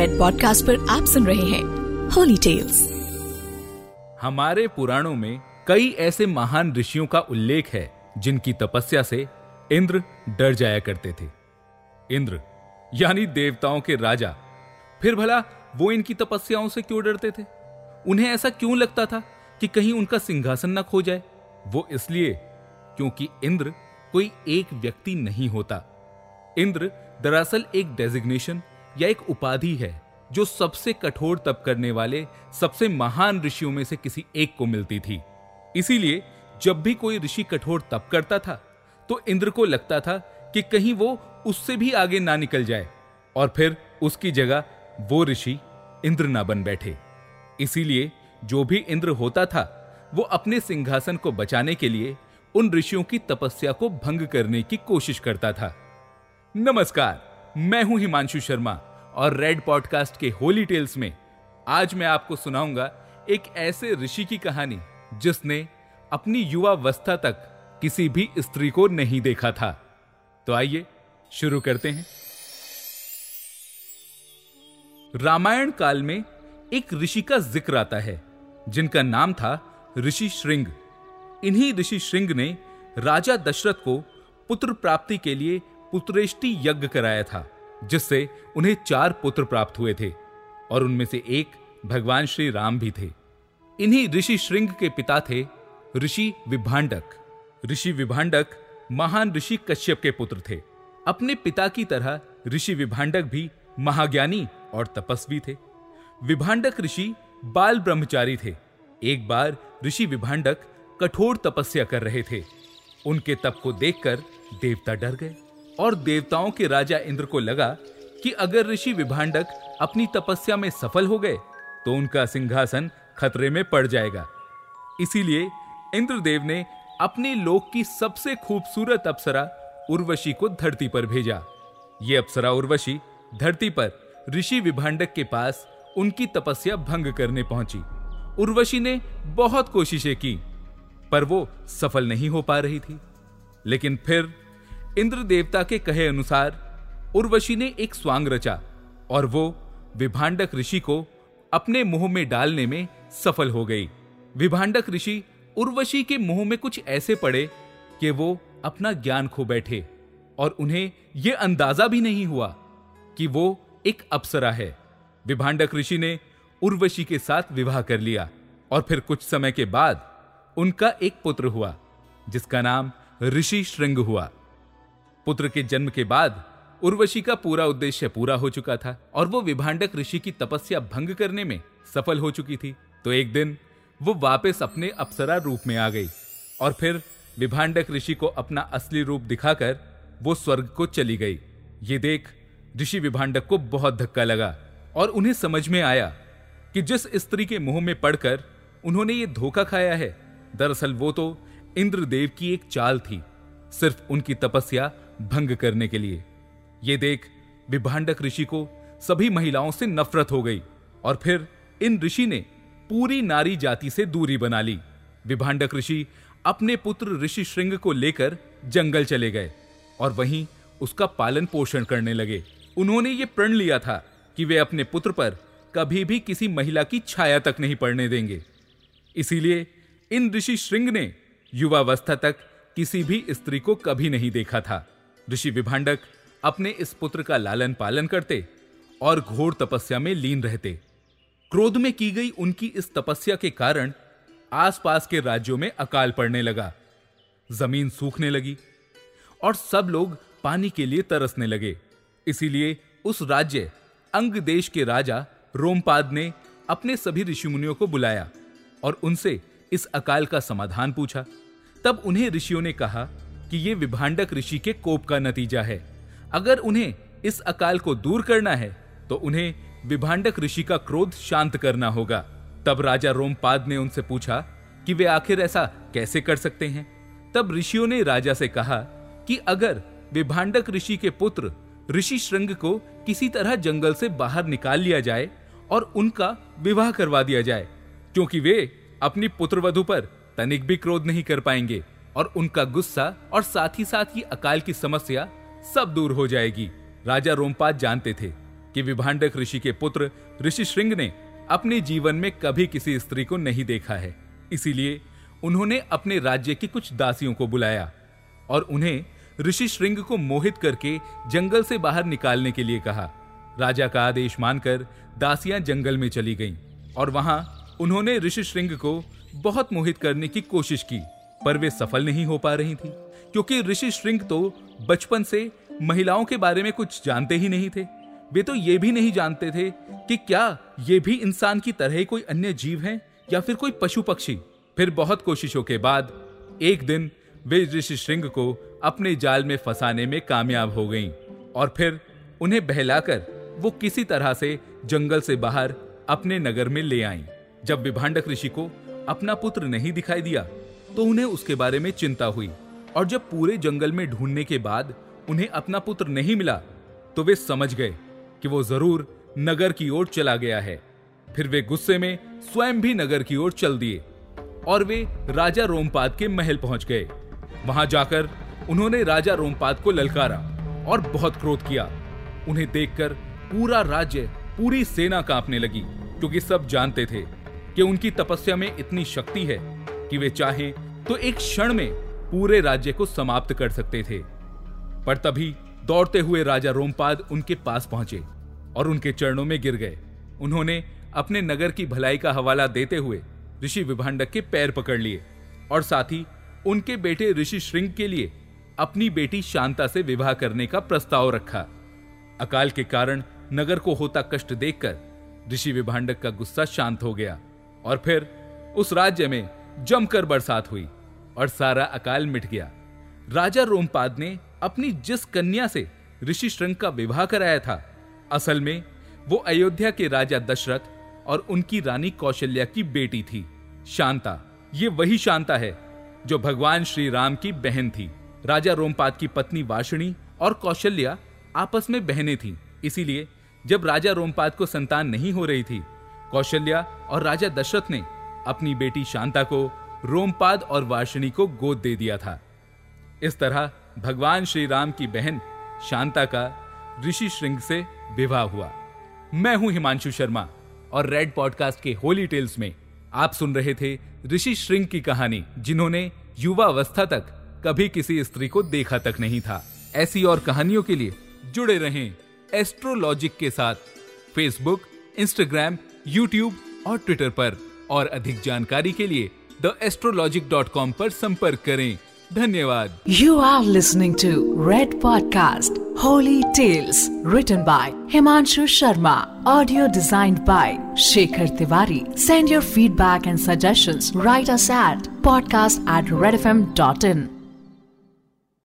Red podcast पर आप सुन रहे हैं होली टेल्स हमारे पुराणों में कई ऐसे महान ऋषियों का उल्लेख है, जिनकी तपस्या से इंद्र डर जाया करते थे। इंद्र, यानी देवताओं के राजा, फिर भला वो इनकी तपस्याओं से क्यों डरते थे? उन्हें ऐसा क्यों लगता था कि कहीं उनका सिंहासन न खो जाए? वो इसलिए क्योंकि इंद्र कोई एक व्यक्ति नहीं होता। इंद्र दरअसल एक डेजिग्नेशन या एक उपाधि है, जो सबसे कठोर तप करने वाले, सबसे महान ऋषियों में से किसी एक को मिलती थी। इसीलिए, जब भी कोई ऋषि कठोर तप करता था तो इंद्र को लगता था कि कहीं वो उससे भी आगे ना निकल जाए, और फिर उसकी जगह वो ऋषि इंद्र ना बन बैठे। इसीलिए, जो भी इंद्र होता था, वो अपने सिंहासन को बचाने के लिए उन ऋषियों की तपस्या को भंग करने की कोशिश करता था। नमस्कार, मैं हूँ हिमांशु शर्मा। और रेड पॉडकास्ट के होली टेल्स में आज मैं आपको सुनाऊँगा एक ऐसे ऋषि की कहानी जिसने अपनी युवावस्था तक किसी भी स्त्री को नहीं देखा था। तो आइए, शुरू करते हैं। रामायण काल में एक ऋषि का ज़िक्र आता है, जिनका नाम था ऋषि श्रृंग। इन्हीं ऋषि श्रृंग ने राजा दशरथ को पुत्र प्राप्ति के लिए पुत्रेष्टि यज्ञ कराया था। जिससे उन्हें चार पुत्र प्राप्त हुए थे, और उनमें से एक भगवान श्री राम भी थे। इन्हीं ऋषि श्रृंग के पिता थे ऋषि विभांडक। ऋषि विभांडक महान ऋषि कश्यप के पुत्र थे। अपने पिता की तरह ऋषि विभांडक भी महाज्ञानी और तपस्वी थे। विभांडक ऋषि बाल ब्रह्मचारी थे। एक बार ऋषि विभांडक कठोर तपस्या कर रहे थे। उनके तप को देखकर देवता डर गए। और देवताओं के राजा इंद्र को लगा कि अगर ऋषि विभांडक अपनी तपस्या में सफल हो गए तो उनका सिंहासन खतरे में पड़ जाएगा। इसीलिए इंद्रदेव ने अपने लोक की सबसे खूबसूरत अप्सरा उर्वशी को धरती पर भेजा। ये अप्सरा उर्वशी धरती पर ऋषि विभांडक के पास उनकी तपस्या भंग करने पहुँची। उर्वशी ने बहुत कोशिशें की, पर वो सफल नहीं हो पा रही थी। लेकिन फिर इंद्र देवता के कहे अनुसार उर्वशी ने एक स्वांग रचा और वो विभांडक ऋषि को अपने मुँह में डालने में सफल हो गई। विभांडक ऋषि उर्वशी के मुँह में कुछ ऐसे पड़े कि वो अपना ज्ञान खो बैठे और उन्हें यह अंदाज़ा भी नहीं हुआ कि वो एक अप्सरा है। विभांडक ऋषि ने उर्वशी के साथ विवाह कर लिया और फिर कुछ समय के बाद उनका एक पुत्र हुआ, जिसका नाम ऋषि श्रृंग हुआ। पुत्र के जन्म के बाद उर्वशी का पूरा उद्देश्य पूरा हो चुका था और वो विभांडक ऋषि की तपस्या भंग करने में सफल हो चुकी थी। तो एक दिन वो वापस अपने अप्सरा रूप में आ गई और फिर विभांडक ऋषि को अपना असली रूप दिखाकर वो स्वर्ग को चली गई। ये देख ऋषि विभांडक को बहुत धक्का लगा और उन्हें समझ में आया कि जिस स्त्री के मुँह में पड़कर उन्होंने ये धोखा खाया है, दरअसल वो तो इंद्रदेव की एक चाल थी। सिर्फ़ उनकी तपस्या भंग करने के लिए। ये देख, विभांडक ऋषि को सभी महिलाओं से नफरत हो गई और फिर इन ऋषि ने पूरी नारी जाति से दूरी बना ली। विभांडक ऋषि अपने पुत्र ऋषि श्रृंग को लेकर जंगल चले गए और वहीं उसका पालन पोषण करने लगे। उन्होंने ये प्रण लिया था कि वे अपने पुत्र पर कभी भी किसी महिला की छाया तक नहीं पड़ने देंगे। इसीलिए इन ऋषि श्रृंग ने युवावस्था तक किसी भी स्त्री को कभी नहीं देखा था। ऋषि विभांडक अपने इस पुत्र का लालन पालन करते और घोर तपस्या में लीन रहते। क्रोध में की गई उनकी इस तपस्या के कारण आसपास के राज्यों में अकाल पड़ने लगा। ज़मीन सूखने लगी और सब लोग पानी के लिए तरसने लगे। इसीलिए उस राज्य, अंग देश के राजा रोमपाद ने अपने सभी ऋषि मुनियों को बुलाया और उनसे इस अकाल का समाधान पूछा। तब उन्हें ऋषियों ने कहा कि ये विभांडक ऋषि के कोप का नतीजा है। अगर उन्हें इस अकाल को दूर करना है तो उन्हें विभांडक ऋषि का क्रोध शांत करना होगा। तब राजा रोमपाद ने उनसे पूछा कि वे आखिर ऐसा कैसे कर सकते हैं? तब ऋषियों ने राजा से कहा कि अगर विभांडक ऋषि के पुत्र ऋषि श्रृंग को किसी तरह जंगल से बाहर निकाल लिया जाए और उनका विवाह करवा दिया जाए, क्योंकि वे अपनी पुत्र वधु पर तनिक भी क्रोध नहीं कर पाएँगे। और उनका गुस्सा और साथ ही साथ ही अकाल की समस्या सब दूर हो जाएगी। राजा रोमपाद जानते थे कि विभांडक ऋषि के पुत्र ऋषि श्रृंग ने अपने जीवन में कभी किसी स्त्री को नहीं देखा है। इसीलिए उन्होंने अपने राज्य की कुछ दासियों को बुलाया और उन्हें ऋषि श्रृंग को मोहित करके जंगल से बाहर निकालने के लिए कहा। राजा का आदेश मानकर दासियाँ जंगल में चली गईं और वहाँ उन्होंने ऋषि श्रृंग को बहुत मोहित करने की कोशिश की। पर वे सफल नहीं हो पा रही थी, क्योंकि ऋषि श्रृंग तो बचपन से महिलाओं के बारे में कुछ जानते ही नहीं थे वे तो ये भी नहीं जानते थे कि क्या ये भी इंसान की तरह ही कोई अन्य जीव है या फिर कोई पशु पक्षी फिर बहुत कोशिशों के बाद एक दिन वे ऋषि श्रृंग को अपने जाल में फंसाने में कामयाब हो गईं और फिर उन्हें बहलाकर वो किसी तरह से जंगल से बाहर अपने नगर में ले आईं। जब विभांडक ऋषि को अपना पुत्र नहीं दिखाई दिया तो उन्हें उसके बारे में चिंता हुई। और जब पूरे जंगल में ढूँढने के बाद उन्हें अपना पुत्र नहीं मिला तो वे समझ गए कि वो ज़रूर नगर की ओर चला गया है। फिर वे गुस्से में स्वयं भी नगर की ओर चल दिए और वे राजा रोमपाद के महल पहुँच गए। वहाँ जाकर उन्होंने राजा रोमपाद को ललकारा और बहुत क्रोध किया। उन्हें देखकर पूरा राज्य, पूरी सेना कांपने लगी, क्योंकि सब जानते थे कि उनकी तपस्या में इतनी शक्ति है। कि वे चाहे तो एक क्षण में पूरे राज्य को समाप्त कर सकते थे। पर तभी दौड़ते हुए राजा रोमपाद उनके पास पहुँचे और उनके चरणों में गिर गए। उन्होंने अपने नगर की भलाई का हवाला देते हुए ऋषि विभांडक के पैर पकड़ लिए और साथ ही उनके बेटे ऋषि श्रृंग के लिए अपनी बेटी शांता से विवाह करने का प्रस्ताव रखा। अकाल के कारण नगर को होता कष्ट देखकर ऋषि विभांडक का गुस्सा शांत हो गया और फिर उस राज्य में जमकर बरसात हुई और सारा अकाल मिट गया। राजा रोमपाद ने अपनी जिस कन्या से ऋषि श्रृंग का विवाह कराया था, असल में वो अयोध्या के राजा दशरथ और उनकी रानी कौशल्या की बेटी थी, शांता। ये वही शांता है जो भगवान श्री राम की बहन थी। राजा रोमपाद की पत्नी वाषिणी और कौशल्या आपस में बहनें थीं, इसीलिए जब राजा रोमपाद को संतान नहीं हो रही थी, कौशल्या और राजा दशरथ ने अपनी बेटी शांता को रोमपाद और वार्षिणी को गोद दे दिया था। इस तरह भगवान श्री राम की बहन शांता का ऋषि श्रृंग से विवाह हुआ। मैं हूँ हिमांशु शर्मा और रेड पॉडकास्ट के होली टेल्स में आप सुन रहे थे ऋषि श्रृंग की कहानी, जिन्होंने युवा अवस्था तक कभी किसी स्त्री को देखा तक नहीं था। ऐसी और कहानियों के लिए जुड़े रहें एस्ट्रोलॉजिक के साथ, फेसबुक, इंस्टाग्राम, यूट्यूब और ट्विटर पर। और अधिक जानकारी के लिए द एस्ट्रोलॉजिक डॉट कॉम आरोप संपर्क करें। धन्यवाद। You are listening to red podcast Holi tales return by Himanshu Sharma audio design by Shekhar Tiwari send your feedback and suggestion write us at podcast at red F M dot in